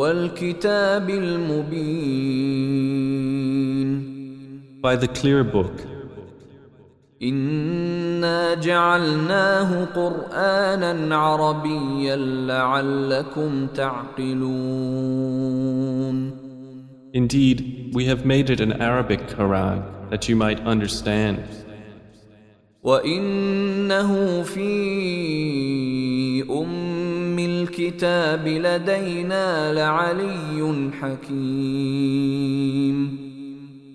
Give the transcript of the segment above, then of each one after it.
والكتاب المبين By the clear book, إنا جعلناه قرآنا عربيا لعلكم تعقلون indeed, we have made it an Arabic Quran that you might understand. وإنه في أم الكتاب لدينا لعلي حكيم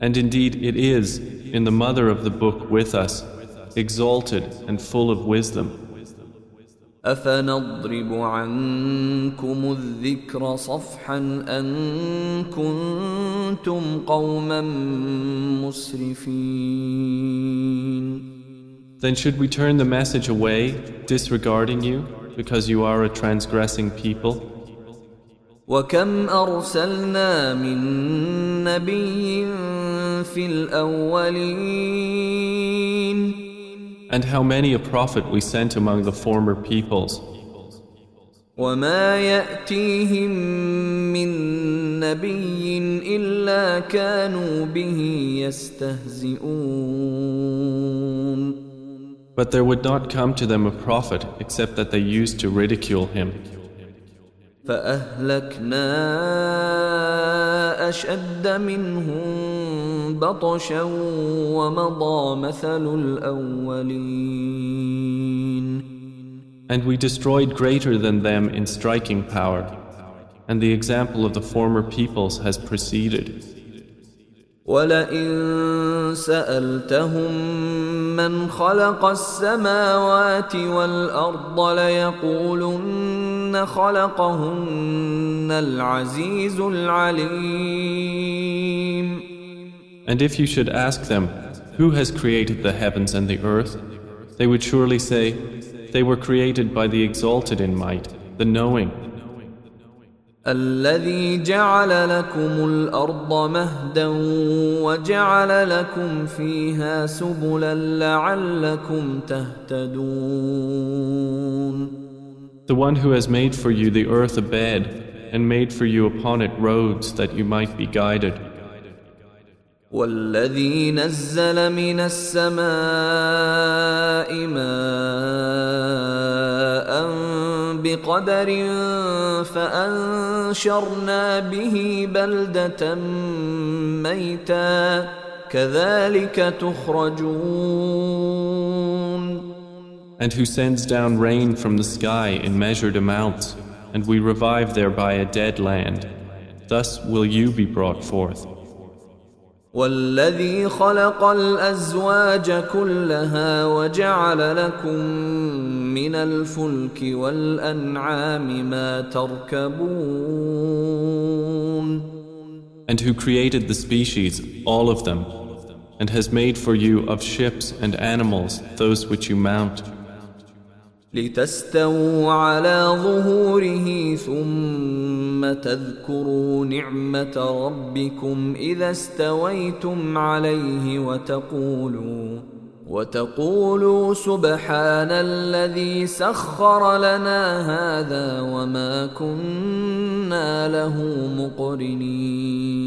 And indeed, it is in the mother of the book with us, exalted and full of wisdom. أفنضرب عنكم الذكر صفحا أن كنتم قوما مسرفين Then should we turn the message away, disregarding you, because you are a transgressing people? وكم أرسلنا من نبي في الأولين And how many a prophet we sent among the former peoples, وما يأتيهم من نبي إلا كانوا به يستهزئون but there would not come to them a prophet except that they used to ridicule him. فأهلكنا أشد منهم بطشا ومضى مثل الأولين And we destroyed greater than them in striking power, and the example of the former peoples has preceded. ولئن سألتهم من خلق السماوات والأرض ليقولن خلقهن العزيز العليم And if you should ask them, Who has created the heavens and the earth? They would surely say, They were created by the exalted in might, the knowing, الذي جعل لكم الأرض مهدا وجعل لكم فيها سبلا لعلكم تهتدون the one who has made for you the earth a bed, and made for you upon it roads that you might be guided. والذي نزل من السماء ماء بقدر فأنشرنا به بلدة ميتا كذلك تخرجون And who sends down rain from the sky in measured amounts, and we revive thereby a dead land. Thus will you be brought forth. والذي خلق الأزواج كلها وجعل لكم من الفلك والأنعام ما تركبون And who created the species, all of them, and has made for you of ships and animals those which you mount, لتستووا على ظهوره ثم تذكروا نعمة ربكم إذا استويتم عليه وتقولوا وتقولوا سبحان الذي سخر لنا هذا وما كنا له مقرنين.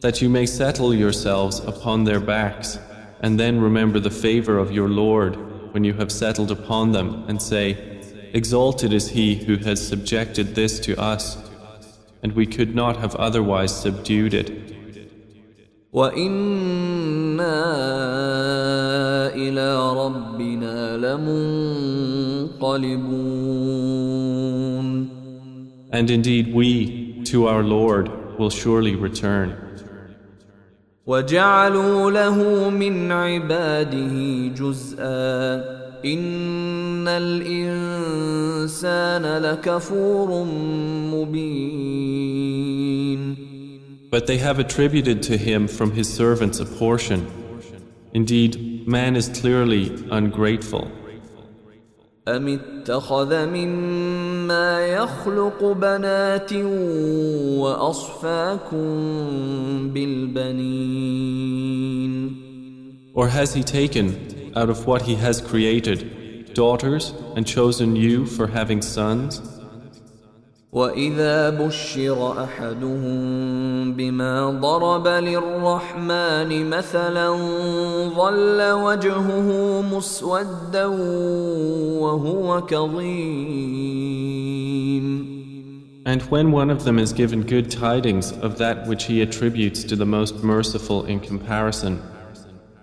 That you may settle yourselves upon their backs, and then remember the favor of your Lord. when you have settled upon them, and say, Exalted is He who has subjected this to us, and we could not have otherwise subdued it. وإنا إلى ربنا لمنقلبون And indeed, we, to our Lord, will surely return. وجعلوا له من عباده جزءا إن الإنسان لكفور مبين But they have attributed to him from his servants a portion. Indeed, man is clearly ungrateful. أم اتخذ مما يخلق بنات وأصفاكم بالبنين Or has he taken, out of what he has created, daughters and chosen you for having sons? واذا بشر احدهم بما ضرب للرحمن مثلا ظل وجهه مسودا وهو كظيم And when one of them is given good tidings of that which he attributes to the most merciful in comparison,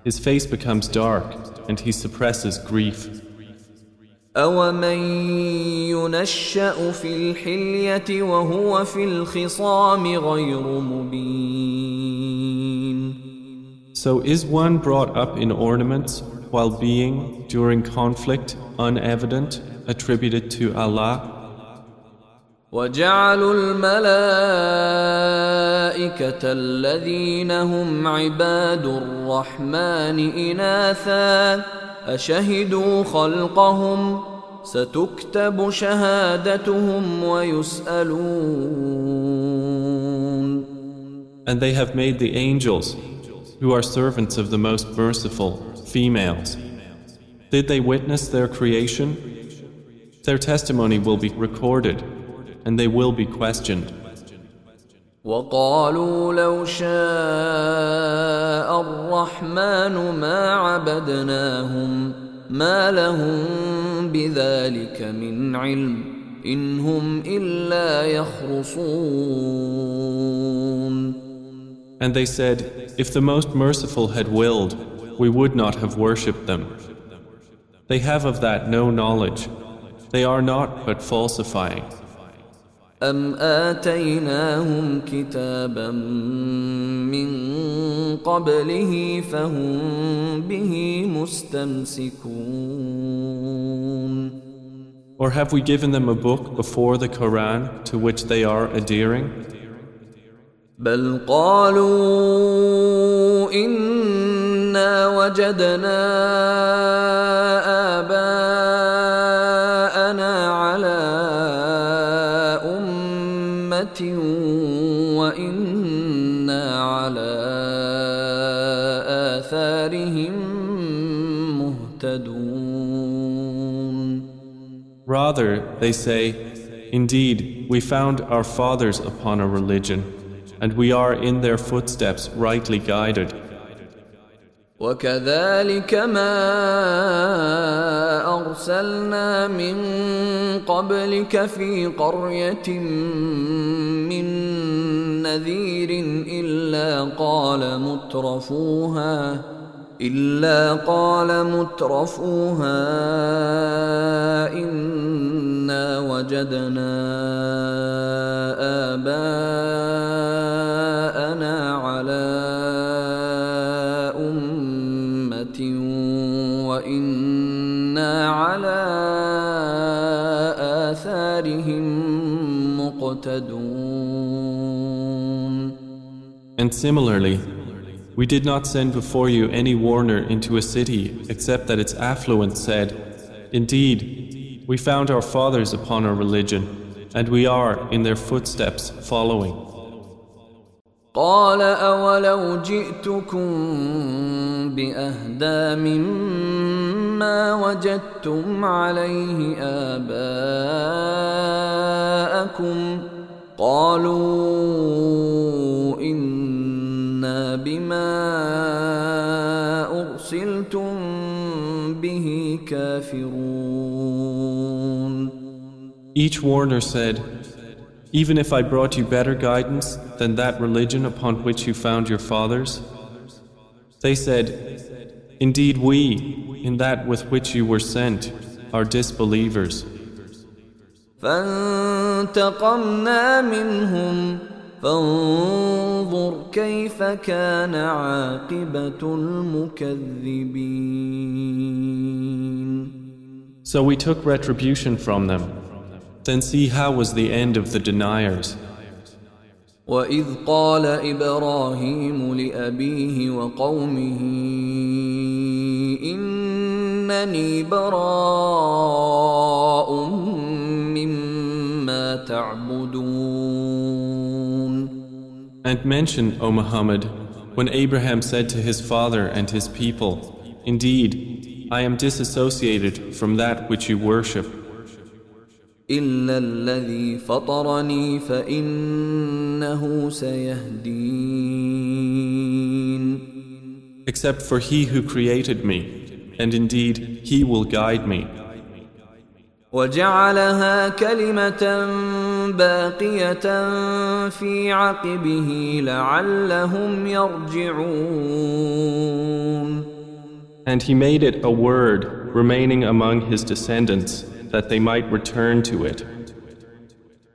his face becomes dark and he suppresses grief. أومن ينشأ في الحلية وهو في الخصام غير مبين So is one brought up in ornaments while being, during conflict, unevident, attributed to Allah? وجعلوا الملائكة الذين هم عباد الرحمن إناثاً أشهدوا خلقهم ستكتب شهادتهم ويسألون And they have made the angels, who are servants of the most merciful, females. Did they witness their creation? Their testimony will be recorded, and they will be questioned. وقالوا لو شاء الرحمن ما عبدناهم ما لهم بذلك من علم إن هم إلا يخرصون And they said, If the most merciful had willed, we would not have worshipped them. They have of that no knowledge. They are not but falsifying. أم آتيناهم كتابا من قبله فهم به مستمسكون Or have we given them a book before the Quran to which they are adhering? بل قالوا إنا وجدنا آباءنا مهتدون Rather, they say, Indeed, we found our fathers upon a religion, and we are in their footsteps rightly guided. وكذلك ما أرسلنا من قبلك في قرية من نذير إلا قال مترفوها إلا قال مترفوها إنا وجدنا آباءنا على أمة وإنا على آثارهم مقتدون. And similarly, we did not send before you any warner into a city except that its affluent said, Indeed, we found our fathers upon a religion, and we are in their footsteps following. قال أولو جئتكم بأهدى مما وجدتم عليه آباءكم قالوا إنا بما أرسلتم به كافرون Each warner said, Even if I brought you better guidance than that religion upon which you found your fathers? They said, Indeed, we, in that with which you were sent, are disbelievers. فانتقمنا منهم فانظر كيف كان عاقبة المكذبين So we took retribution from them. Then see how was the end of the deniers. واذ قال إبراهيم لابيه وقومه انني براء مما تعبدون And mention, O Muhammad, when Abraham said to his father and his people, Indeed, I am disassociated from that which you worship. الا الذي فطرني فانه سيهدين Except for he who created me, and indeed he will guide me. وجعلها كلمة باقية في عقبه لعلهم يرجعون And he made it a word remaining among his descendants that they might return to it.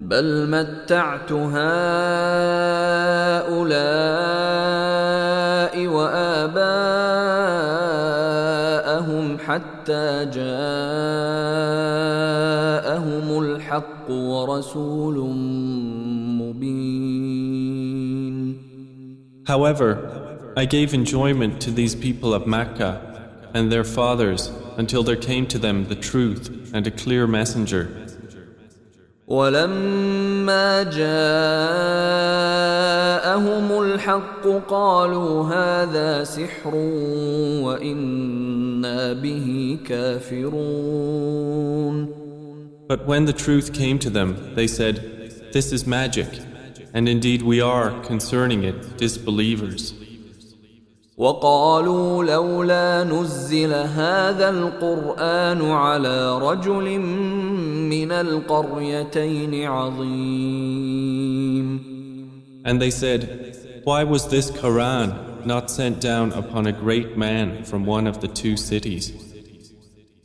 بل متعت هؤلاء وآباءهم حتى جاءهم الحق ورسول مبين However, I gave enjoyment to these people of Makkah and their fathers until there came to them the truth and a clear messenger. ولما جاءهم الحق قالوا هذا سحر وإنا به كافرون But when the truth came to them, they said, This is magic, and indeed we are, concerning it, disbelievers. وقالوا لولا نزل هذا القرآن على رجل من القريتين عظيم And they said, Why was this Quran not sent down upon a great man from one of the two cities?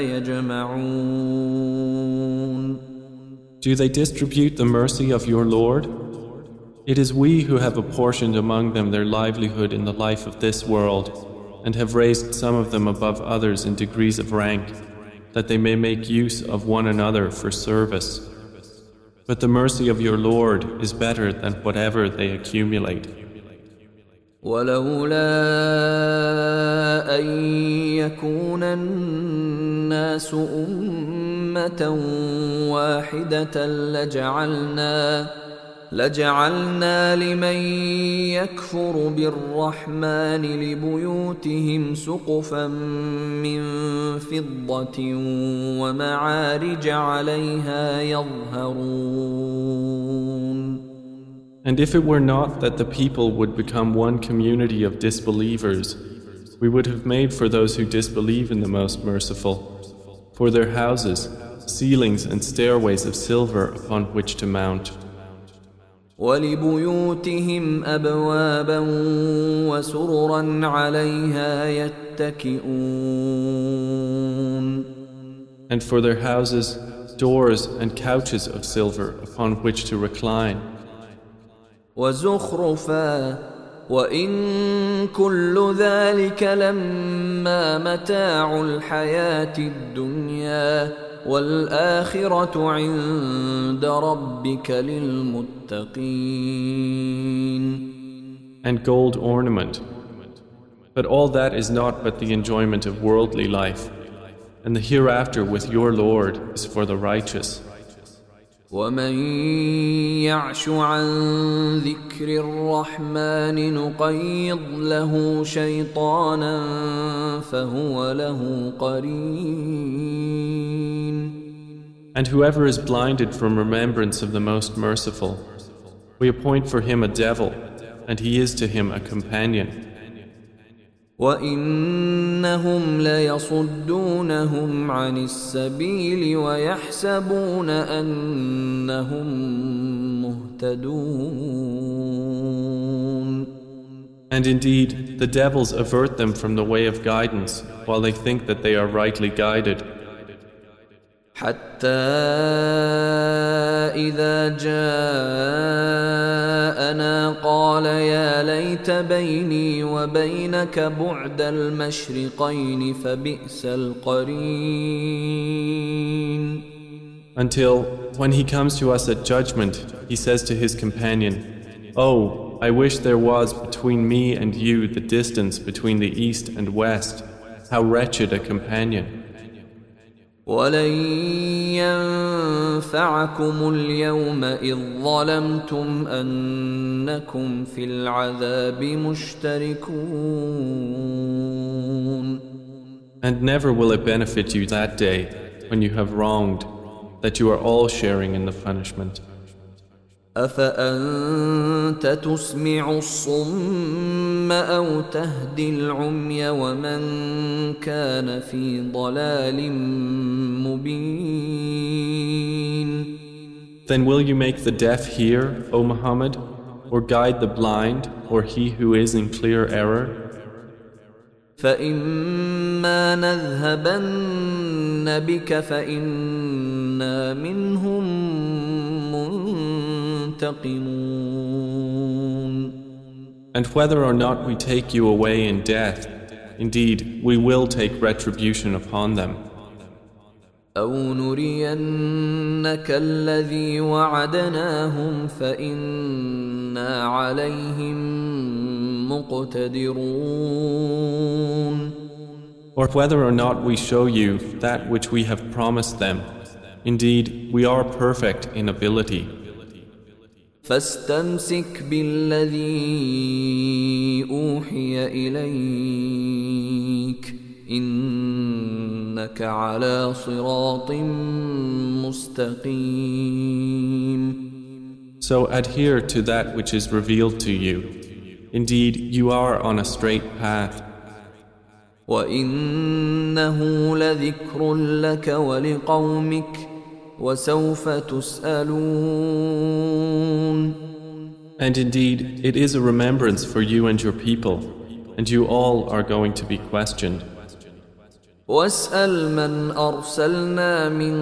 يجمعون Do they distribute the mercy of your Lord? It is we who have apportioned among them their livelihood in the life of this world, and have raised some of them above others in degrees of rank, that they may make use of one another for service. But the mercy of your Lord is better than whatever they accumulate. ولولا أن يكون الناس أمة واحدة لجعلنا لجعلنا لمن يكفر بالرحمن لبيوتهم سقفا من فضة ومعارج عليها يظهرون. And if it were not that the people would become one community of disbelievers, we would have made for those who disbelieve in the Most Merciful, for their houses, ceilings and stairways of silver upon which to mount. ولبيوتهم أبوابا وسررا عليها يتكئون And for their houses, doors and couches of silver upon which to recline. وزخرفا وإن كل ذلك لما متاع الحياة الدنيا والآخرة عند ربك للمتقين and gold ornament. But all that is not but the enjoyment of worldly life, and the hereafter with your Lord is for the righteous. ومن يعش عن ذكر الرحمن نقيض له شيطانا فهو له قرين And whoever is blinded from remembrance of the Most Merciful, we appoint for him a devil, and he is to him a companion. وإنهم ليصدونهم عن السبيل ويحسبون أنهم مهتدون And indeed, the devils avert them from the way of guidance while they think that they are rightly guided. حتى إذا جاءنا قال يا ليت بيني وبينك بعد المشرقين فبئس القرين Until, when he comes to us at judgment, he says to his companion, Oh, I wish there was between me and you the distance between the east and west. How wretched a companion. ولن ينفعكم اليوم إذ ظلمتم أنكم في العذاب مشتركون And never will it benefit you that day when you have wronged that you are all sharing in the punishment. أفأنت تسمع الصم أو تهدي العمي ومن كان في ضلال مبين Then will you make the deaf hear, O Muhammad, or guide the blind, or he who is in clear error? فإما نذهبن بك فإنا منهم منتقمون And whether or not we take you away in death, indeed, we will take retribution upon them. أو نرينك الذي وعدناهم فإنا عليهم مقتدرون Or whether or not we show you that which we have promised them, indeed, we are perfect in ability. فاستمسك بالذي أوحي إليك إنك على صراط مستقيم So adhere to that which is revealed to you. Indeed, you are on a straight path. وإنه لذكر لك ولقومك وسوف تسألون And indeed, it is a remembrance for you and your people, and you all are going to be questioned. واسأل من أرسلنا من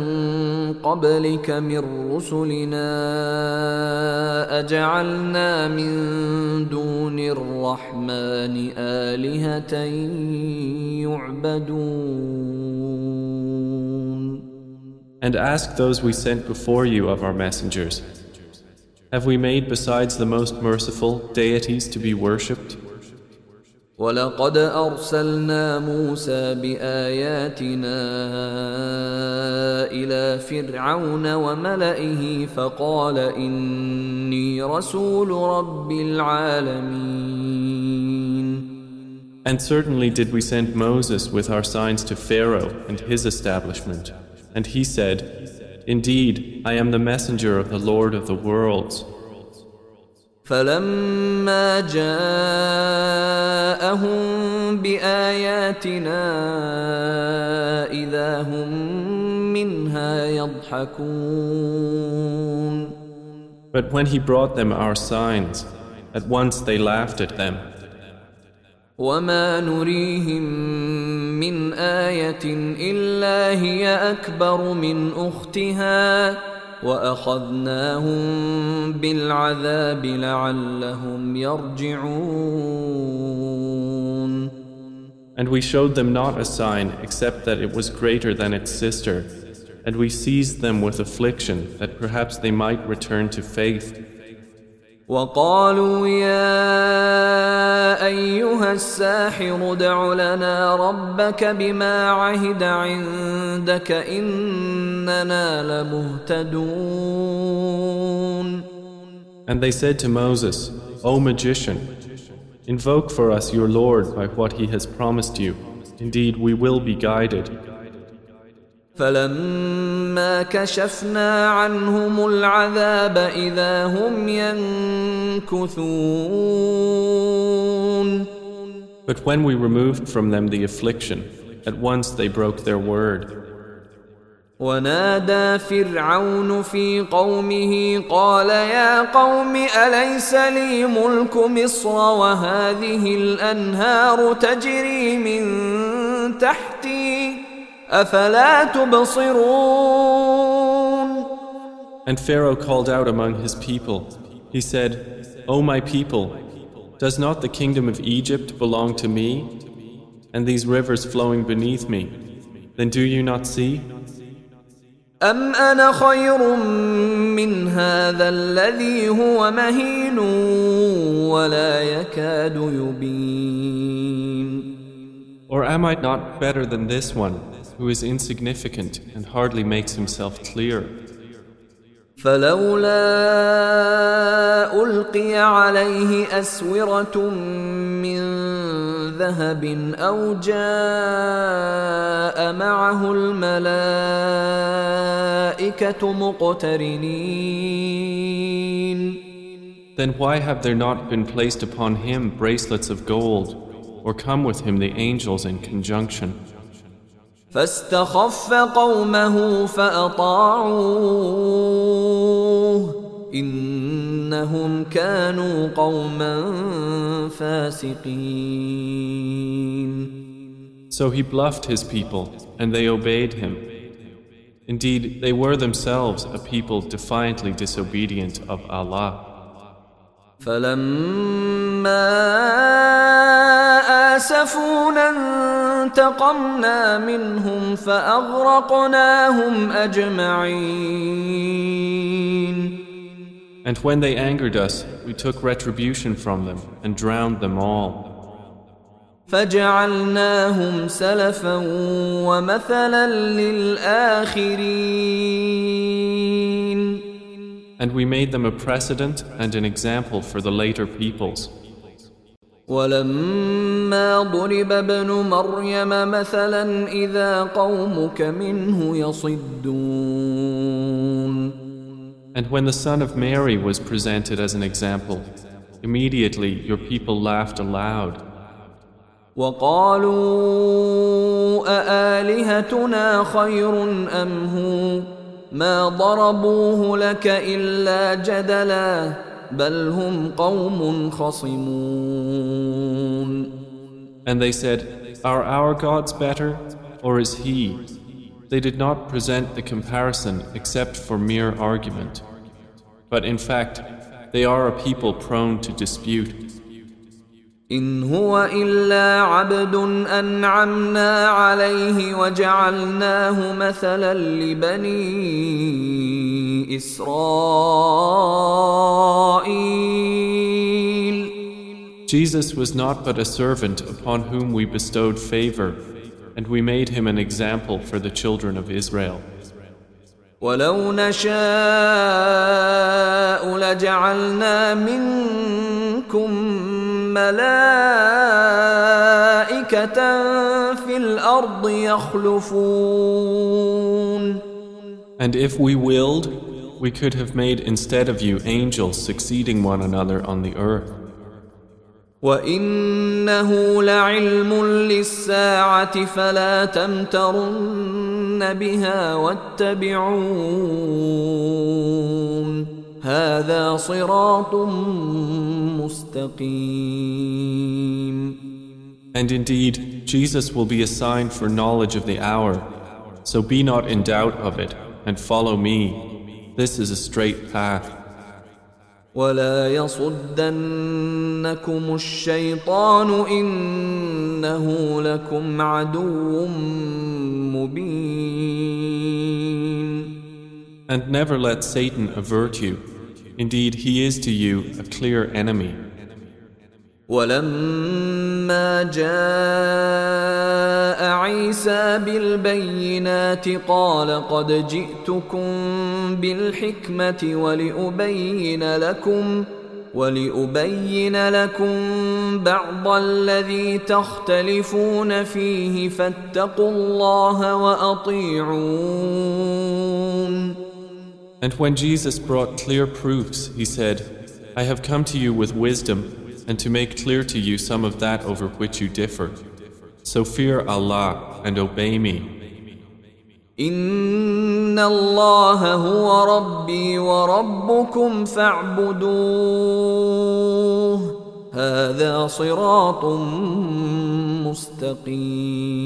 قبلك من رسلنا أجعلنا من دون الرحمن آلهة يعبدون And ask those we sent before you of our messengers Have we made besides the most merciful deities to be worshipped? ولقد أرسلنا موسى بآياتنا إلى فرعون وملئه فقال إني رسول رب العالمين And certainly did we send Moses with our signs to Pharaoh and his establishment. And he said, Indeed, I am the messenger of the Lord of the worlds. فلما جاءهم بآياتنا إذا هم منها يضحكون But when he brought them our signs, at once they laughed at them. وما نريهم من آية إلا هي أكبر من أختها وأخذناهم بالعذاب لعلهم يرجعون And we showed them not a sign except that it was greater than its sister. And we seized them with affliction that perhaps they might return to faith. وقالوا يا أيها الساحر ادع لنا ربك بما عهد عندك إننا لمهتدون And they said to Moses, O magician, invoke for us your Lord by what he has promised you. Indeed, we will be guided. فلما كشفنا عنهم العذاب إذا هم ينكثون But when we removed from them the affliction, at once they broke their word. ونادى فرعون في قومه قال يا قوم أليس لي ملك مصر وهذه الأنهار تجري من تحتي افلا تبصرون And Pharaoh called out among his people. He said, O my people, does not the kingdom of Egypt belong to me, and these rivers flowing beneath me? Then do you not see? أم أنا خير من هذا الذي هو مهين ولا يكاد يبين Or am I not better than this one, who is insignificant and hardly makes himself clear? فلولا ألقي عليه أسورة من ذهب أو جاء معه الملائكة مقترنين Then why have there not been placed upon him bracelets of gold, or come with him the angels in conjunction? فاستخف قومه فأطاعوه إنهم كانوا قوما فاسقين So he bluffed his people, and they obeyed him. Indeed, they were themselves a people defiantly disobedient of Allah. فلما آسفونا انتقمنا منهم فأغرقناهم أجمعين And when they angered us, we took retribution from them and drowned them all. فجعلناهم سلفا ومثلا للآخرين And we made them a precedent and an example for the later peoples. ولما ضرب ابن مريم مثلا إذا قومك منه يصدون And when the son of Mary was presented as an example, immediately your people laughed aloud. وقالوا أآلهتنا خير أم هو ما ضربوه لك إلا جدلا بل هم قوم خصمون And they said, Are our gods better, or is he? They did not present the comparison except for mere argument. But in fact, they are a people prone to dispute. إن هو إلا عبد أنعمنا عليه وجعلناه مثلا لبني إسرائيل Jesus was not but a servant upon whom we bestowed favor, and we made him an example for the children of Israel. ولو نشاء لجعلنا منكم ملائكة في الأرض يخلفون And if we willed, we could have made instead of you angels succeeding one another on the earth. وإنه لعلم للساعة فلا تمترن بها واتبعون هذا صراط مستقيم And indeed, Jesus will be a sign for knowledge of the hour. So be not in doubt of it, and follow me. This is a straight path. ولا يصدنكم الشيطان إنه لكم عدو مبين And never let Satan avert you. Indeed, he is to you a clear enemy. ولما جاء عيسى بالبينات قال قد جئتكم بالحكمة ولأبين لكم ولأبين لكم بعض الذي تختلفون فيه فاتقوا الله وأطيعون And when Jesus brought clear proofs, he said, I have come to you with wisdom and to make clear to you some of that over which you differ. So fear Allah and obey me. إن إن الله هو ربي وربكم فاعبدوه هذا صراط مستقيم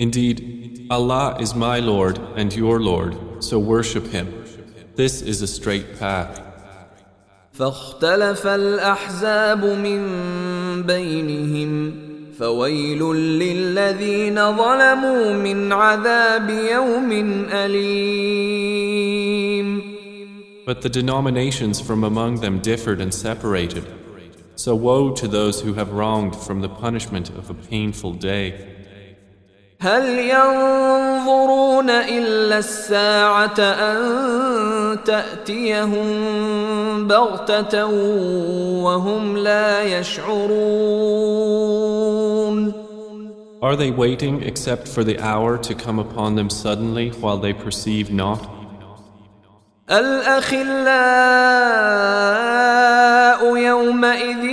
Indeed, Allah is my Lord and your Lord, so worship Him. This is a straight path. فاختلف الأحزاب من بينهم فويل للذين ظلموا من عذاب يوم أليم But the denominations from among them differed and separated. So woe to those who have wronged from the punishment of a painful day. هل ينظرون إلا الساعة أن تأتيهم بغتة وهم لا يشعرون Are they waiting except for the hour to come upon them suddenly while they perceive not? الأخلاء يومئذ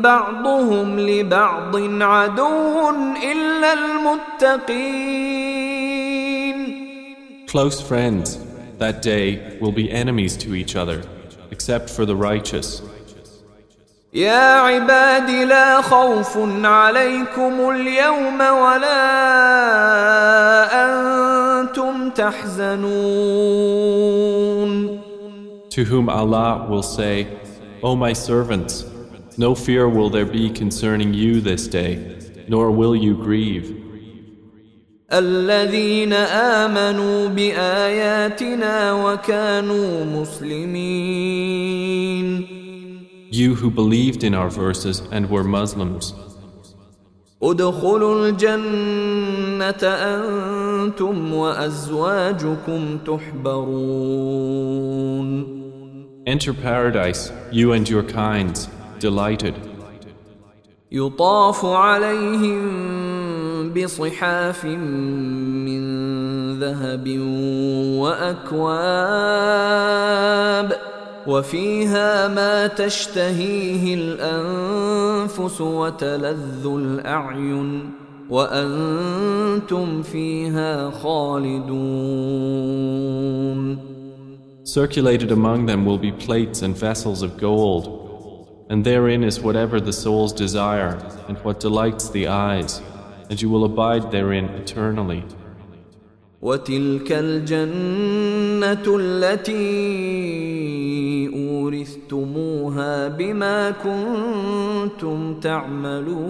بعضهم لبعض عدو إلا المتقين Close friends that day will be enemies to each other, except for the righteous. يا عباد لا خوف عليكم اليوم ولا أنتم تحزنون To whom Allah will say, O my servants, no fear will there be concerning you this day, nor will you grieve. الذين آمنوا بآياتنا وكانوا مسلمين You who believed in our verses and were Muslims, ادخلوا الجنة أنتم وأزواجكم تحبرون enter paradise, you and your kinds, delighted. يطاف عليهم بصحاف من ذهب وأكواب وفيها ما تشتهيه الأنفس وتلذ الأعين وأنتم فيها خالدون Circulated among them will be plates and vessels of gold, and therein is whatever the souls desire and what delights the eyes, and you will abide therein eternally. وتلك الجنة التي أورثتموها بما كنتم تعملون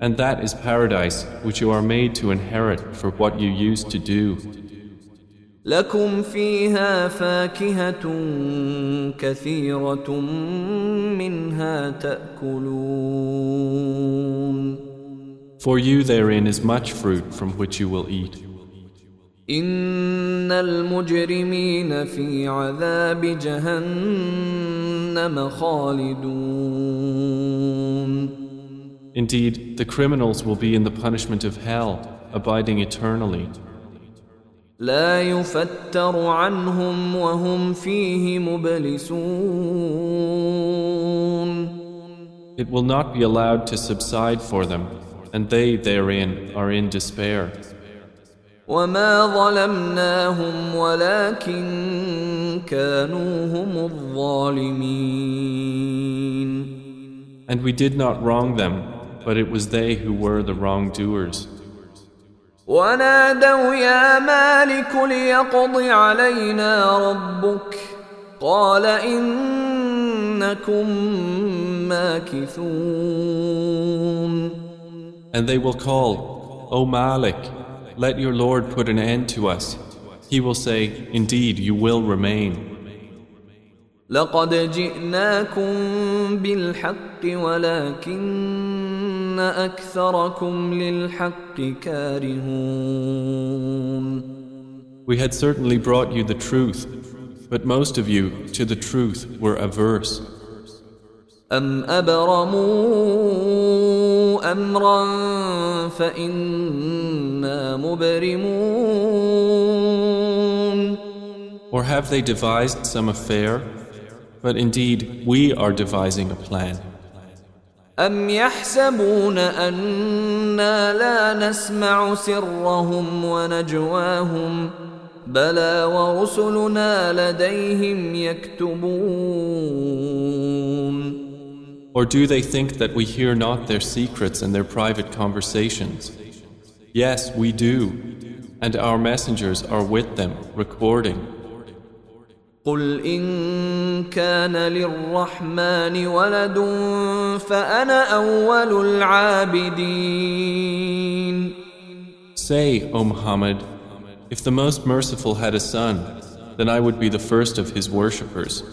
And that is paradise which you are made to inherit for what you used to do. لكم فيها فاكهة كثيرة منها تأكلون For you therein is much fruit from which you will eat. إن المجرمين في عذاب جهنم خالدون Indeed, the criminals will be in the punishment of hell, abiding eternally. لا يفتر عنهم وهم فيه مبلسون It will not be allowed to subside for them, and they therein are in despair. وما ظلمناهم ولكن كانوا هم الظالمين And we did not wrong them, but it was they who were the wrongdoers. ونادوا يا مالك ليقض علينا ربك قال إنكم ماكثون And they will call, O Malik, let your Lord put an end to us. He will say, Indeed, you will remain. لقد جئناكم بالحق ولكن أكثركم للحق كارهون We had certainly brought you the truth, but most of you to the truth were averse. أم أبرموا أمرا فإنا مبرمون Or have they devised some affair? But indeed, we are devising a plan. أم يحسبون أنا لا نسمع سرهم ونجواهم بلى ورسلنا لديهم يكتبون Or do they think that we hear not their secrets and their private conversations? Yes, we do, and our messengers are with them, recording. قل إن كان للرحمن ولد فأنا أول العابدين Say, O Muhammad, if the Most Merciful had a son, then I would be the first of his worshippers.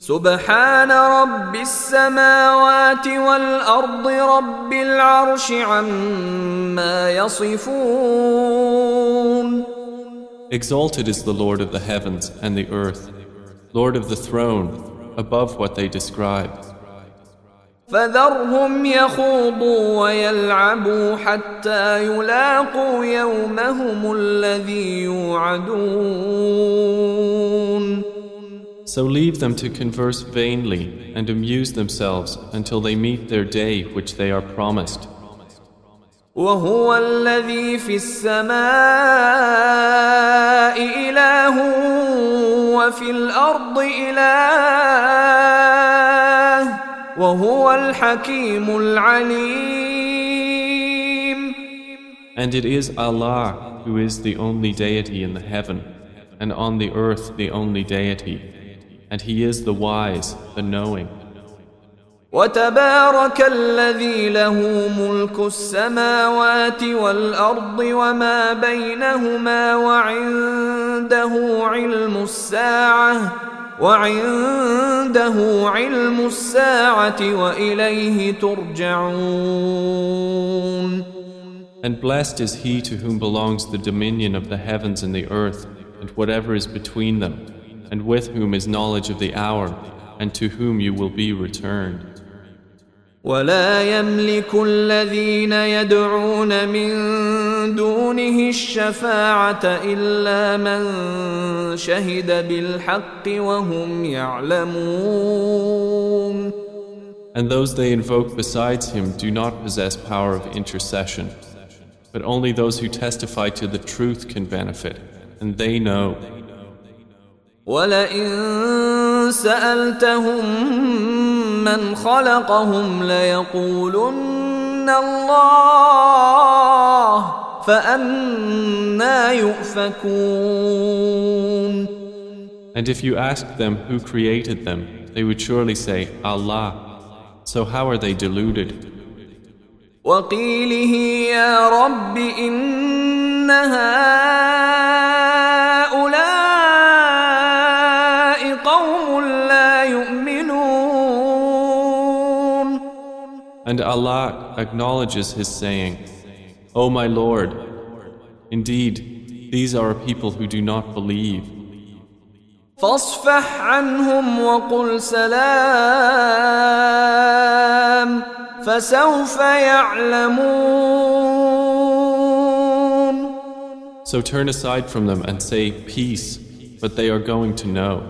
سبحان رب السماوات والأرض رب العرش عما يصفون Exalted is the Lord of the heavens and the earth, Lord of the throne, above what they describe. فذرهم يخوضوا ويلعبوا حتى يلاقوا يومهم الذي يوعدون So leave them to converse vainly and amuse themselves until they meet their day which they are promised. وهو الذي في السماء إله وفي الأرض إله وهو الحكيم العليم And it is Allah who is the only deity in the heaven, and on the earth the only deity. And He is the wise, the knowing. وتبارك الذي له ملك السماوات والأرض وما بينهما وعنده علم الساعة وعنده علم الساعة وإليه ترجعون And blessed is he to whom belongs the dominion of the heavens and the earth, and whatever is between them, and with whom is knowledge of the hour, and to whom you will be returned. ولا يملك الذين يدعون من دونه الشفاعة إلا من شهد بالحق وهم يعلمون And those they invoke besides him do not possess power of intercession, but only those who testify to the truth can benefit, and they know. ولئن سألتهم من خلقهم ليقولن الله فأنا يؤفكون And if you asked them who created them, they would surely say, Allah. So how are they deluded? وقيله يا رب إن هؤلاء And Allah acknowledges his saying, O my Lord, indeed, these are a people who do not believe. فاصفح عنهم وقل سلام فسوف يعلمون So turn aside from them and say, Peace, but they are going to know.